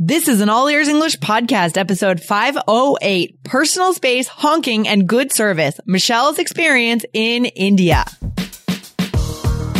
This is an All Ears English podcast, episode 508, personal space, honking, and good service. Michelle's experience in India.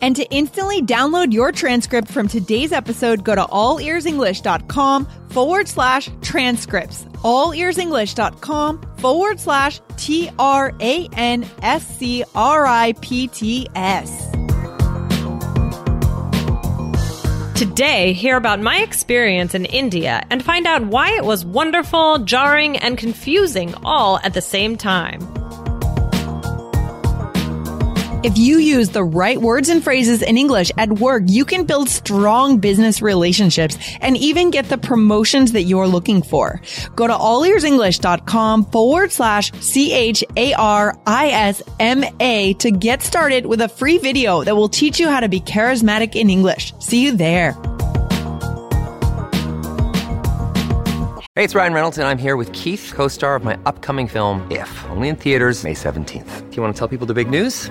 And to instantly download your transcript from today's episode, go to allearsenglish.com forward slash transcripts. Allearsenglish.com forward slash T R A N S C R I P T S. Today, hear about my experience in India and find out why it was wonderful, jarring, and confusing all at the same time. If you use the right words and phrases in English at work, you can build strong business relationships and even get the promotions that you're looking for. Go to allearsenglish.com forward slash C-H-A-R-I-S-M-A to get started with a free video that will teach you how to be charismatic in English. See you there. Hey, it's Ryan Reynolds, and I'm here with Keith, co star of my upcoming film, If, only in theaters, May 17th. Do you want to tell people the big news?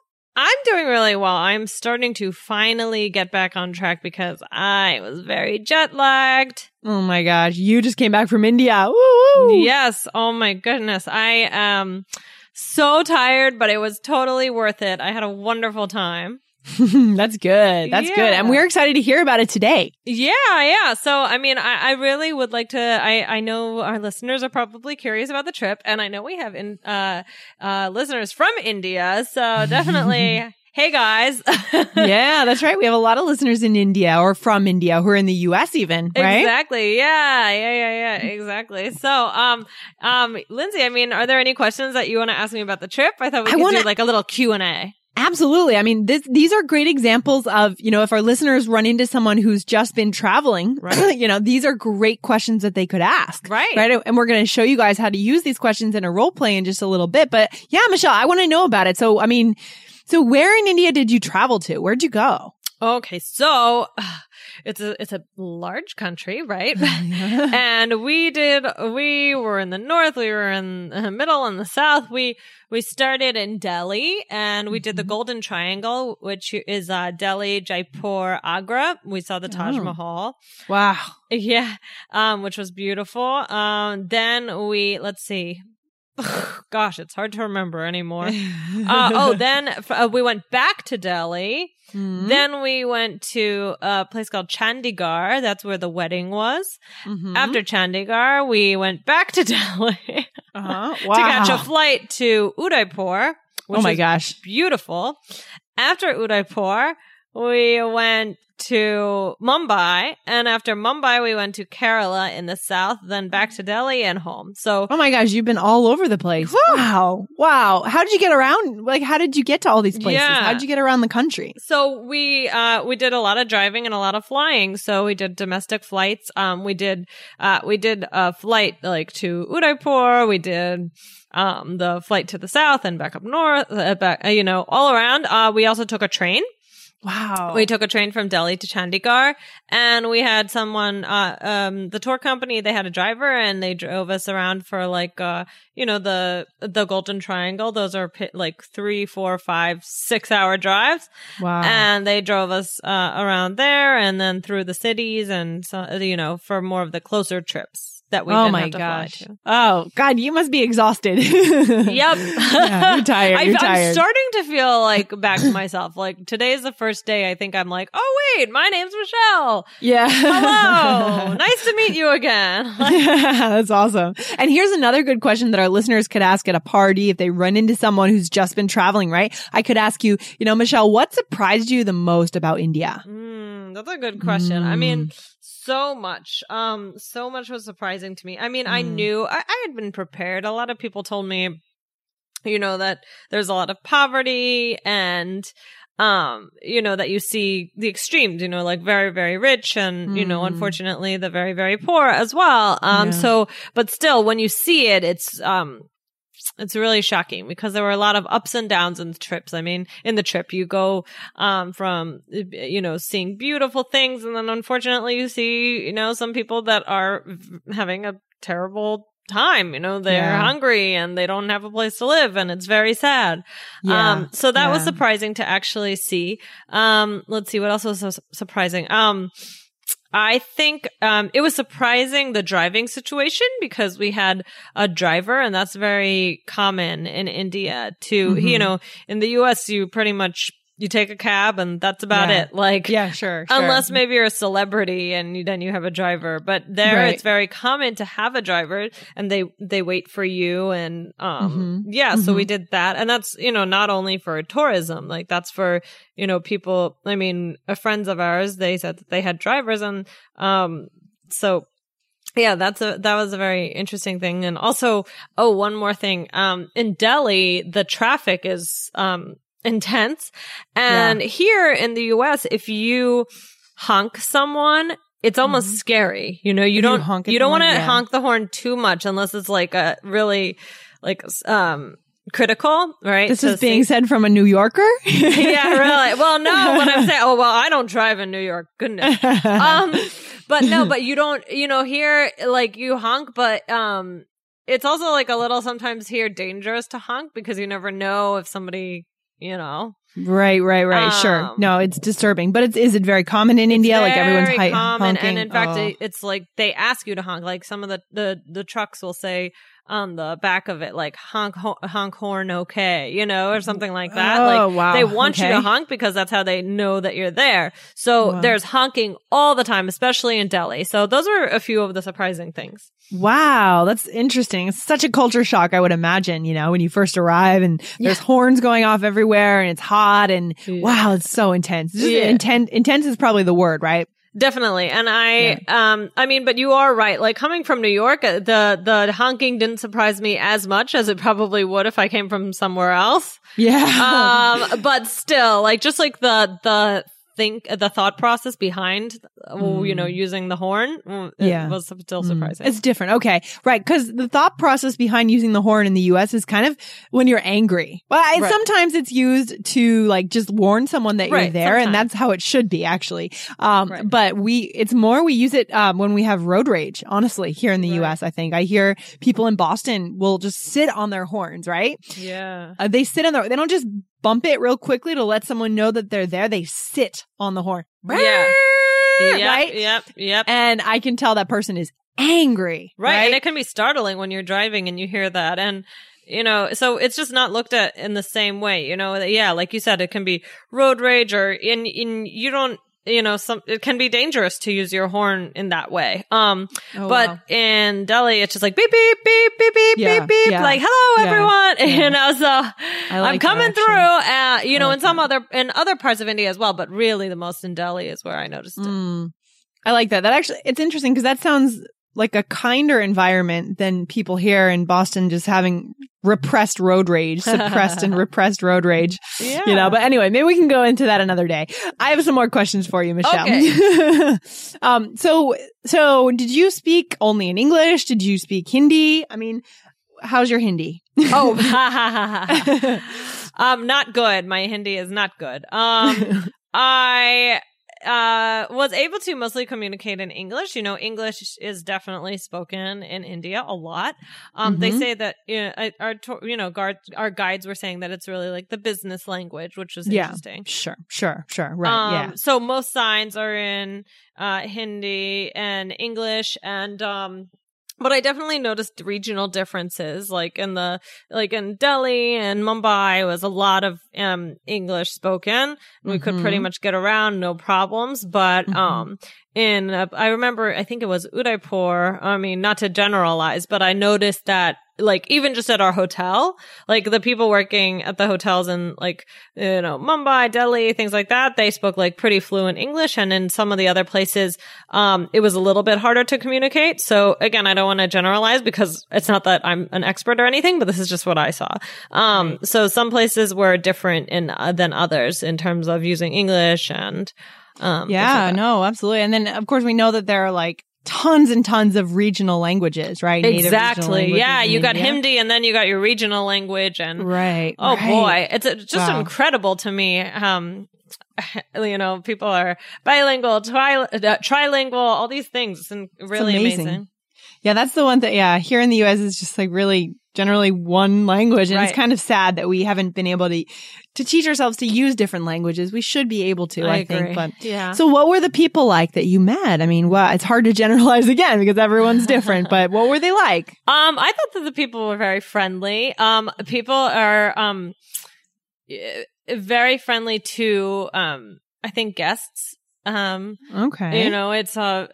I'm doing really well. I'm starting to finally get back on track because I was very jet lagged. Oh my gosh. You just came back from India. Woo! Yes. Oh my goodness. I am so tired, but it was totally worth it. I had a wonderful time. That's good. That's Yeah. good. And we're excited to hear about it today. Yeah, yeah. So, I mean, I, I really would like to. I, I know our listeners are probably curious about the trip, and I know we have in, uh, uh, listeners from India. So definitely, hey guys, yeah, that's right. We have a lot of listeners in India or from India who are in the US even, right? Exactly. Yeah. Yeah. Yeah. Yeah. Exactly. So, um, um, Lindsay, I mean, are there any questions that you want to ask me about the trip? I thought we I could wanna- do like a little Q and A. Absolutely. I mean, this, these are great examples of, you know, if our listeners run into someone who's just been traveling, Right. you know, these are great questions that they could ask. Right. Right. And we're going to show you guys how to use these questions in a role play in just a little bit. But yeah, Michelle, I want to know about it. So, I mean, so where in India did you travel to? Where'd you go? Okay, so it's a it's a large country, right? and we did we were in the north, we were in the middle and the south. We we started in Delhi and we did the Golden Triangle, which is uh Delhi, Jaipur, Agra. We saw the Taj Oh. Mahal. Wow. Yeah, um which was beautiful. Um then we let's see. Gosh, it's hard to remember anymore. Uh, oh, then uh, we went back to Delhi. Mhm. Then we went to a place called Chandigarh. That's where the wedding was. Mhm. After Chandigarh, we went back to Delhi uh-huh. to catch a flight to Udaipur. Which Oh my gosh. Beautiful. After Udaipur, we went to Mumbai. And after Mumbai, we went to Kerala in the south, then back to Delhi and home. So Oh my gosh, you've been all over the place. Wow. Wow. How did you get around? Like, how did you get to all these places? Yeah. How did you get around the country? So we uh we did a lot of driving and a lot of flying. So we did domestic flights. Um we did uh we did a flight like to Udaipur. We did um the flight to the south and back up north, uh, back uh, you know, all around. Uh we also took a train. Wow. We took a train from Delhi to Chandigarh and we had someone, uh, um, the tour company, they had a driver and they drove us around for like, uh, you know, the, the Golden Triangle. Those are like three, four, five, six hour drives. wow. And they drove us, uh, around there and then through the cities and so, you know, for more of the closer trips. That we oh my gosh. Oh God, you must be exhausted. Yep. Yeah, you're tired. I, You're I'm starting to feel like back to myself. Like today is the first day I think I'm like, oh wait, my name's Michelle. yeah. Hello. nice to meet you again. Like, That's awesome. And here's another good question that our listeners could ask at a party if they run into someone who's just been traveling, right? I could ask you, you know, Michelle, what surprised you the most about India? mm, that's a good question. I mean, Mm. So much. Um, so much was surprising to me. I mean, I Mm. knew I, I had been prepared. A lot of people told me, you know, that there's a lot of poverty and um you know that you see the extremes you know like very very rich and you know Mm. unfortunately the very very poor as well um Yeah. so but still when you see it it's um it's really shocking because there were a lot of ups and downs in the trips. I mean, in the trip, you go um, from you know seeing beautiful things, and then unfortunately, you see you know some people that are having a terrible time. You know, they're Yeah. hungry and they don't have a place to live, and it's very sad. Yeah. Um, so that was surprising to actually see. Um, let's see what else was so su- surprising. Um, I think um, it was surprising the driving situation because we had a driver, and that's very common in India. To Mhm. you know, in the U.S., you pretty much you take a cab, and that's about Yeah. it. Like, Yeah, sure. sure. Unless maybe you're a celebrity and you, then you have a driver, but there Right. it's very common to have a driver and they they wait for you and um Mhm. yeah, so we Mhm. did that and that's you know not only for tourism, like that's for you know people. I mean, uh, friends of ours they said that they had drivers and um so yeah, that's a that was a very interesting thing. And also, oh, one more thing. Um in Delhi, the traffic is um intense. And here in the US, if you honk someone, it's almost Mhm. scary. You know, you If don't honk you don't want to yeah. honk the horn too much unless it's like a really like um critical, right? this to is being say- said from a New Yorker. yeah, really. Well, no, when I'm saying, oh well, I don't drive in New York. Goodness um but no but you don't you know here like you honk but um it's also like a little sometimes here dangerous to honk because you never know if somebody you know right, right, right. sure. Um, No, it's disturbing. But it's is it very common in India? Like everyone's hi- common honking. and in fact Oh. it, it's like they ask you to honk like some of the the the trucks will say on the back of it like honk honk horn okay you know or something like that Oh, like wow. they want you to honk because that's how they know that you're there so Wow. there's honking all the time especially in delhi so those are a few of the surprising things Wow, that's interesting. It's such a culture shock, I would imagine, you know, when you first arrive and there's horns going off everywhere and it's hot and Yeah. wow, it's so intense. Yeah. inten- intense is probably the word, right? Definitely. And I um I mean but you are right. Like coming from New York, uh, the the honking didn't surprise me as much as it probably would if I came from somewhere else. Yeah. Um but still like just like the the think the thought process behind uh, you know using the horn it Yeah. was still Mm. surprising. It's different. Okay. Right. Cause the thought process behind using the horn in the US is kind of when you're angry. Well, I, Right. sometimes it's used to like just warn someone that you're Right, there and that's how it should be actually. Um, Right. but we, it's more we use it, um, when we have road rage, honestly, here in the. US, I think. I hear people in Boston will just sit on their horns, right? yeah. Uh, they sit on their, they don't just bump it real quickly to let someone know that they're there. They sit on the horn. Yeah. Yep, Right? Yep. Yep. And I can tell that person is angry. Right. Right. And it can be startling when you're driving and you hear that. And, you know, so it's just not looked at in the same way, you know, yeah, like you said, it can be road rage or in, in, you don't, you know, some, it can be dangerous to use your horn in that way. Um, Oh, but wow. in Delhi, it's just like beep, beep, beep, beep, beep, Yeah, beep, beep, yeah. like, hello, everyone. yeah. You know, so I'm like that, coming through, uh, you know, like in some that. other, in other parts of India as well, but really the most in Delhi is where I noticed it. Mm. I like that. That actually, it's interesting because that sounds like a kinder environment than people here in Boston just having repressed road rage, suppressed and repressed road rage. Yeah. You know, but anyway, maybe we can go into that another day. I have some more questions for you, Michelle. Okay. um, so, so did you speak only in English? Did you speak Hindi? I mean, how's your Hindi? Oh, um, not good. My Hindi is not good. Um, I uh was able to mostly communicate in English. You know, English is definitely spoken in India a lot. Um, they Mhm. say that you know, our you know guard, our guides were saying that it's really like the business language, which was Yeah. interesting. Sure, sure, sure. Right. Um, yeah. So most signs are in uh, Hindi and English, and um, but I definitely noticed regional differences. Like in the, like in Delhi and Mumbai was a lot of, um, English spoken. We could pretty Mhm. much get around, no problems. But, Mhm. um, in, uh, I remember, I think it was Udaipur. I mean, not to generalize, but I noticed that like even just at our hotel, like the people working at the hotels in like, you know, Mumbai, Delhi, things like that, they spoke like pretty fluent English. And in some of the other places, um, it was a little bit harder to communicate. So again, I don't want to generalize because it's not that I'm an expert or anything, but this is just what I saw. Um, so some places were different in, uh, than others in terms of using English and, um, Yeah, like no, absolutely. And then of course we know that there are like tons and tons of regional languages, right? Exactly. Yeah. You got India. Hindi and then you got your regional language and, Right. Oh right. boy, it's just Wow. incredible to me. Um, you know, people are bilingual, tri- uh, trilingual, all these things. It's really amazing. amazing. Yeah, that's the one that, yeah, here in the US is just like really generally one language. And it's kind of sad that we haven't been able to, to teach ourselves to use different languages. We should be able to, I, I think. But Yeah. so what were the people like that you met? I mean, well, it's hard to generalize again because everyone's different, but what were they like? Um, I thought that the people were very friendly. Um, people are um eh, very friendly to um I think guests. Um, Okay. you know, it's uh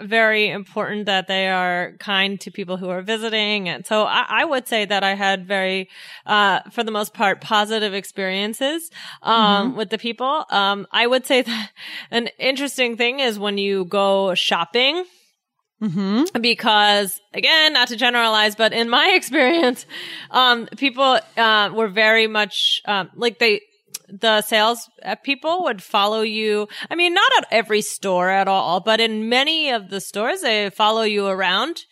very important that they are kind to people who are visiting. And so I, I would say that I had very, uh, for the most part, positive experiences, um, with the people. Um, I would say that an interesting thing is when you go shopping, mm-hmm. because again, not to generalize, but in my experience, um, people, uh, were very much, um, like they, the sales uh, people would follow you. I mean, not at every store at all, but in many of the stores, they follow you around.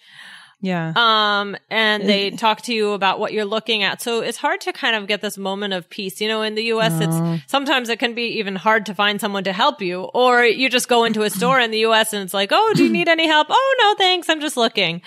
Yeah. Um, and they talk to you about what you're looking at. So it's hard to kind of get this moment of peace. You know, in the US, Oh. it's sometimes it can be even hard to find someone to help you, or you just go into a store in the US and it's like, oh, do you need any help? Oh, no, thanks. I'm just looking.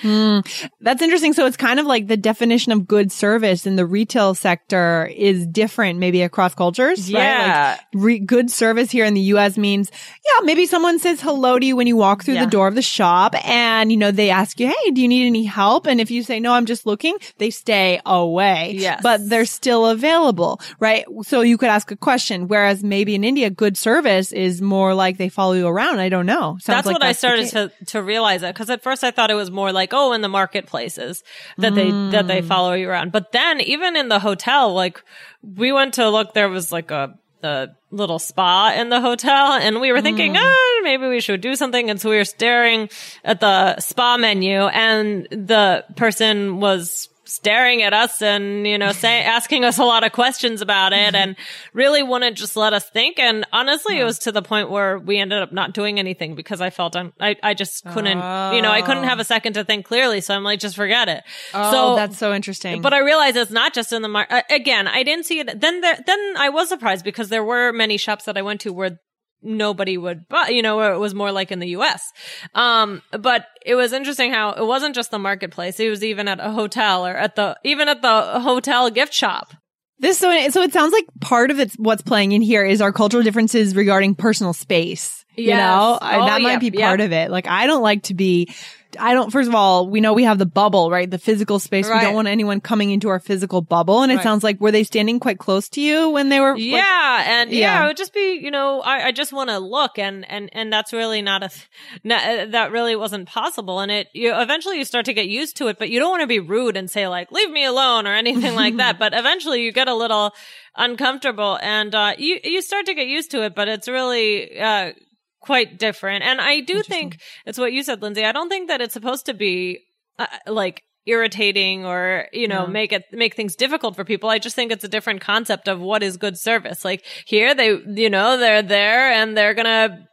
That's interesting. So it's kind of like the definition of good service in the retail sector is different maybe across cultures. Right? Yeah. Like re- good service here in the US means, yeah, maybe someone says hello to you when you walk through Yeah. the door of the shop and, you know, they ask you, Hey, do you need any help? And if you say, no, I'm just looking, they stay away. Yes. But they're still available, right? So you could ask a question. Whereas maybe in India, good service is more like they follow you around. I don't know. Sounds That's like what I started to, to realize it. Cause at first I thought it was more like, oh, in the marketplaces that they, that they mm. follow you around. But then even in the hotel, like we went to look, there was like a, a little spa in the hotel and we were thinking, mm. oh, maybe we should do something. And so we were staring at the spa menu and the person was staring at us and, you know, say, asking us a lot of questions about it and really wouldn't just let us think. And honestly, it was to the point where we ended up not doing anything because I felt, un- I, I just couldn't, you know, I couldn't have a second to think clearly. So I'm like, just forget it. Oh, so that's so interesting. but I realized it's not just in the market. Uh, again, I didn't see it. Then there, then I was surprised because there were many shops that I went to where nobody would buy, you know, where it was more like in the US. Um, but it was interesting how it wasn't just the marketplace. It was even at a hotel or at the, even at the hotel gift shop. This so so it sounds like part of it's what's playing in here is our cultural differences regarding personal space. You know, Oh, that might yep, be yep. part of it. Like I don't like to be. I don't. First of all, we know we have the bubble, right? The physical space. We don't want anyone coming into our physical bubble. And it Right. sounds like were they standing quite close to you when they were? like- Yeah, and yeah, Yeah. it would just be, you know, I, I just want to look, and and and that's really not a, not, uh, that really wasn't possible, and it you eventually you start to get used to it, but you don't want to be rude and say like leave me alone or anything like that, but eventually you get a little uncomfortable, and uh, you you start to get used to it, but it's really uh quite different, and I do think it's what you said, Lindsay. I don't think that it's supposed to be uh, like irritating or you know Yeah. make it make things difficult for people i just think it's a different concept of what is good service like here they you know they're there and they're gonna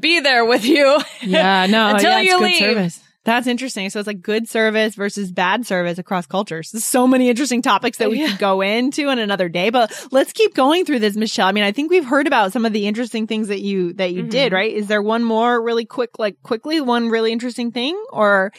be there with you Yeah, no, until yeah, it's you good leave service. That's interesting. So it's like good service versus bad service across cultures. There's so many interesting topics that we Yeah. could go into in another day, but let's keep going through this, Michelle. I mean, I think we've heard about some of the interesting things that you, that you did, Mhm. right? Is there one more really quick, like quickly, one really interesting thing or?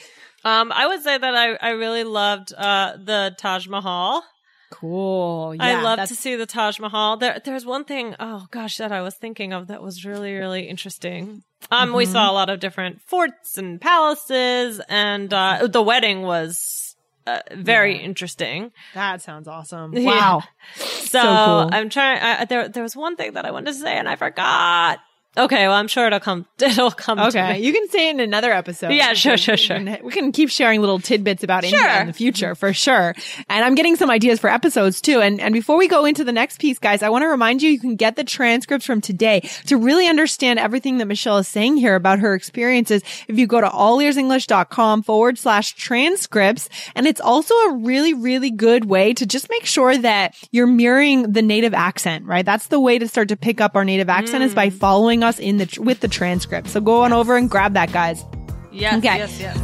um i would say that i i really loved uh the taj mahal Cool. I love that's- to see the Taj Mahal. There, there's one thing, oh gosh, that I was thinking of that was really, really interesting. Um, we Mm-hmm. saw a lot of different forts and palaces, and uh, the wedding was uh, very interesting. That sounds awesome. Yeah. Wow. So, cool. I'm trying. I, there, there was one thing that I wanted to say, and I forgot. Okay, well, I'm sure it'll come. It'll come. To Okay, me. you can say in another episode. Yeah, We sure, sure, we sure. can- We can keep sharing little tidbits about India in the future for sure. And I'm getting some ideas for episodes too. And and before we go into the next piece, guys, I want to remind you you can get the transcripts from today to really understand everything that Michelle is saying here about her experiences. If you go to allearsenglish.com forward slash transcripts, and it's also a really really good way to just make sure that you're mirroring the native accent. Right, that's the way to start to pick up our native accent is by mm. following us in the with the transcript. So go on over and grab that, guys. Yes, Okay. yes, yes.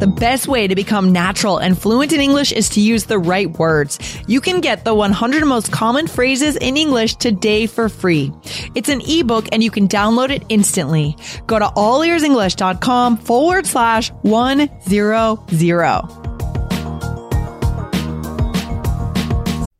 The best way to become natural and fluent in English is to use the right words. You can get the 100 most common phrases in English today for free. It's an ebook and you can download it instantly. Go to allearsenglish.com forward slash 100.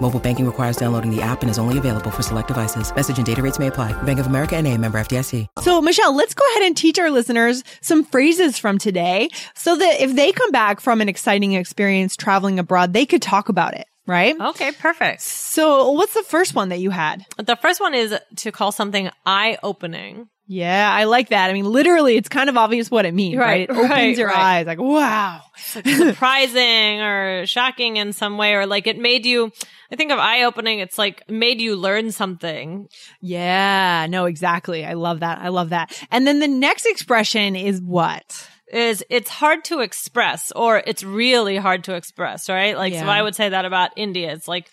Mobile banking requires downloading the app and is only available for select devices. Message and data rates may apply. Bank of America and a member FDIC. So, Michelle, let's go ahead and teach our listeners some phrases from today so that if they come back from an exciting experience traveling abroad, they could talk about it, right? Okay, perfect. So, what's the first one that you had? The first one is to call something eye-opening. Yeah, I like that. I mean, literally, it's kind of obvious what it means, right? Right, It opens right, your right. eyes like, wow. surprising or shocking in some way, or like it made you. I think of eye opening. It's like made you learn something. Yeah, no, exactly. I love that. I love that. And then the next expression is what? Is it's hard to express, or it's really hard to express, right? Like, so I would say that about India. It's like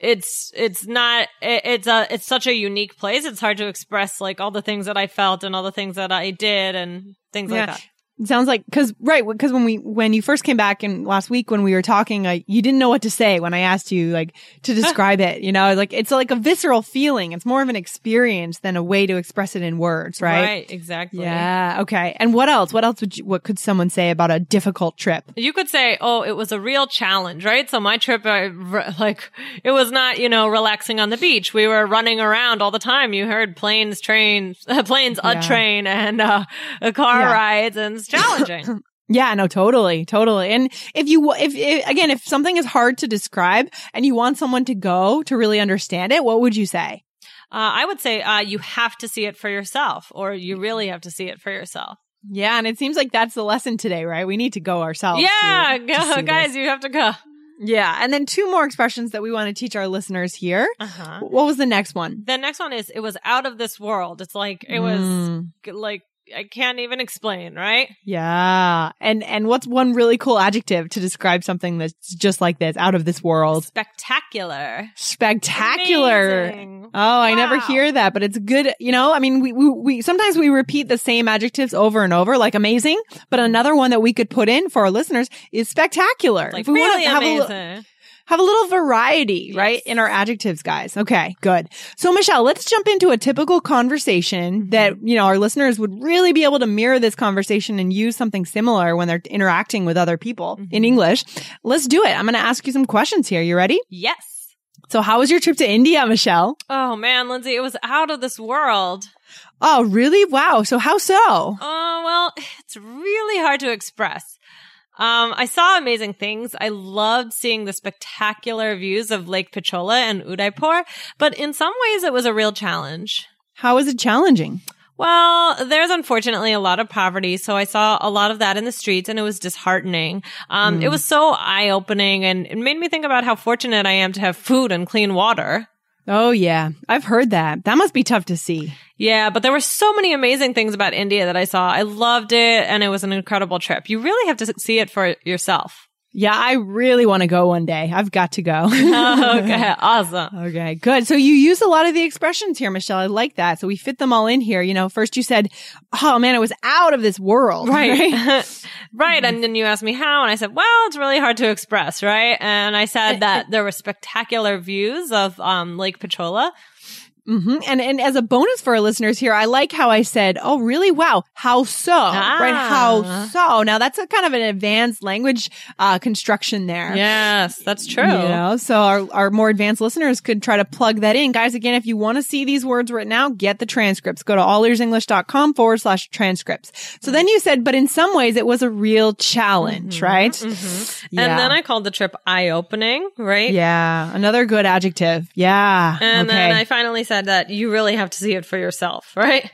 it's it's not it, it's a it's such a unique place. It's hard to express like all the things that I felt and all the things that I did and things like that. It sounds like because right because when we when you first came back and last week when we were talking, uh, you didn't know what to say when I asked you like to describe it. You know, like it's like a visceral feeling. It's more of an experience than a way to express it in words, right? Right, exactly. Yeah. Okay. And what else? What else would you, what could someone say about a difficult trip? You could say, "Oh, it was a real challenge," right? So my trip, I, like, it was not, you know, relaxing on the beach. We were running around all the time. You heard planes, trains, planes, Yeah. a train, and uh, car Yeah. rides, and challenging. Yeah, no, totally, totally. And if you, if, if, again, if something is hard to describe and you want someone to go to really understand it, what would you say? uh, I would say uh, you have to see it for yourself, or you really have to see it for yourself. Yeah. And it seems like that's the lesson today, right? We need to go ourselves. yeah, to- to go, see guys, this. you have to go. Yeah. And then two more expressions that we want to teach our listeners here. Uh-huh. What was the next one? The next one is it was out of this world. It's like it was Mm. like I can't even explain, right? Yeah. And, and what's one really cool adjective to describe something that's just like this, out of this world? Spectacular. Spectacular. Amazing. Oh, I never hear that, but it's good. You know, I mean, we, we, we, sometimes we repeat the same adjectives over and over, like amazing, but another one that we could put in for our listeners is spectacular. Like If we really have a li- amazing. Have a little variety, right? In our adjectives, guys. Okay, good. So, Michelle, let's jump into a typical conversation Mm-hmm. that, you know, our listeners would really be able to mirror this conversation and use something similar when they're interacting with other people Mm-hmm. in English. Let's do it. I'm going to ask you some questions here. You ready? yes. So, how was your trip to India, Michelle? Oh man, Lindsay, it was out of this world. Oh, really? Wow. So, how so? Oh well, it's really hard to express. Um, I saw amazing things. I loved seeing the spectacular views of Lake Pichola and Udaipur, but in some ways it was a real challenge. How was it challenging? Well, there's unfortunately a lot of poverty, so I saw a lot of that in the streets and it was disheartening. Um, it was so eye opening and it made me think about how fortunate I am to have food and clean water. Oh, yeah. I've heard that. That must be tough to see. Yeah, but there were so many amazing things about India that I saw. I loved it and it was an incredible trip. You really have to see it for yourself. Yeah, I really want to go one day. I've got to go. okay, awesome. Okay, good. So you use a lot of the expressions here, Michelle. I like that. So we fit them all in here. You know, first you said, "Oh man, it was out of this world." Right. right. And then you asked me how, and I said, well, it's really hard to express, right? And I said that there were spectacular views of um, Lake Pichola. Hmm And and as a bonus for our listeners here, I like how I said, "Oh, really? Wow, how so?" Right? How Ah. so? Now that's a kind of an advanced language uh, construction there. Yes, that's true. You know, so our, our more advanced listeners could try to plug that in. Guys, again, if you want to see these words written out, get the transcripts. Go to allearsenglish.com forward slash transcripts. So then you said, but in some ways it was a real challenge, right? Mm-hmm. And then I called the trip eye opening, right? yeah, another good adjective. Yeah. And okay. then I finally said that you really have to see it for yourself, right?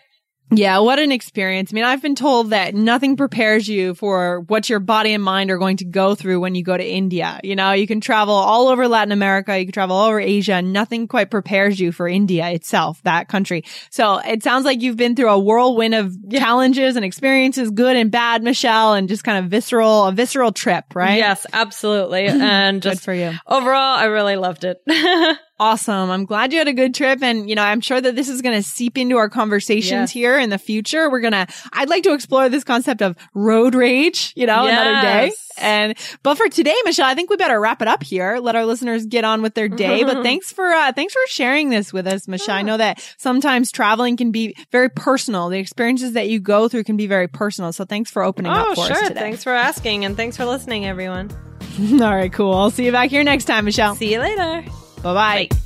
Yeah, what an experience. I mean, I've been told that nothing prepares you for what your body and mind are going to go through when you go to India. You know, you can travel all over Latin America, you can travel all over Asia, and nothing quite prepares you for India itself, that country. So it sounds like you've been through a whirlwind of challenges and experiences, good and bad, Michelle, and just kind of visceral, a visceral trip, right? Yes, absolutely. And Good just for you. overall, I really loved it. Awesome. I'm glad you had a good trip. And, you know, I'm sure that this is going to seep into our conversations Yes. here in the future. We're going to, I'd like to explore this concept of road rage, you know, another day. And, but for today, Michelle, I think we better wrap it up here. Let our listeners get on with their day. but thanks for, uh, thanks for sharing this with us, Michelle. I know that sometimes traveling can be very personal. The experiences that you go through can be very personal. So thanks for opening oh, up for us sure. today. Thanks for asking and thanks for listening, everyone. All right, cool. I'll see you back here next time, Michelle. See you later. Bye bye.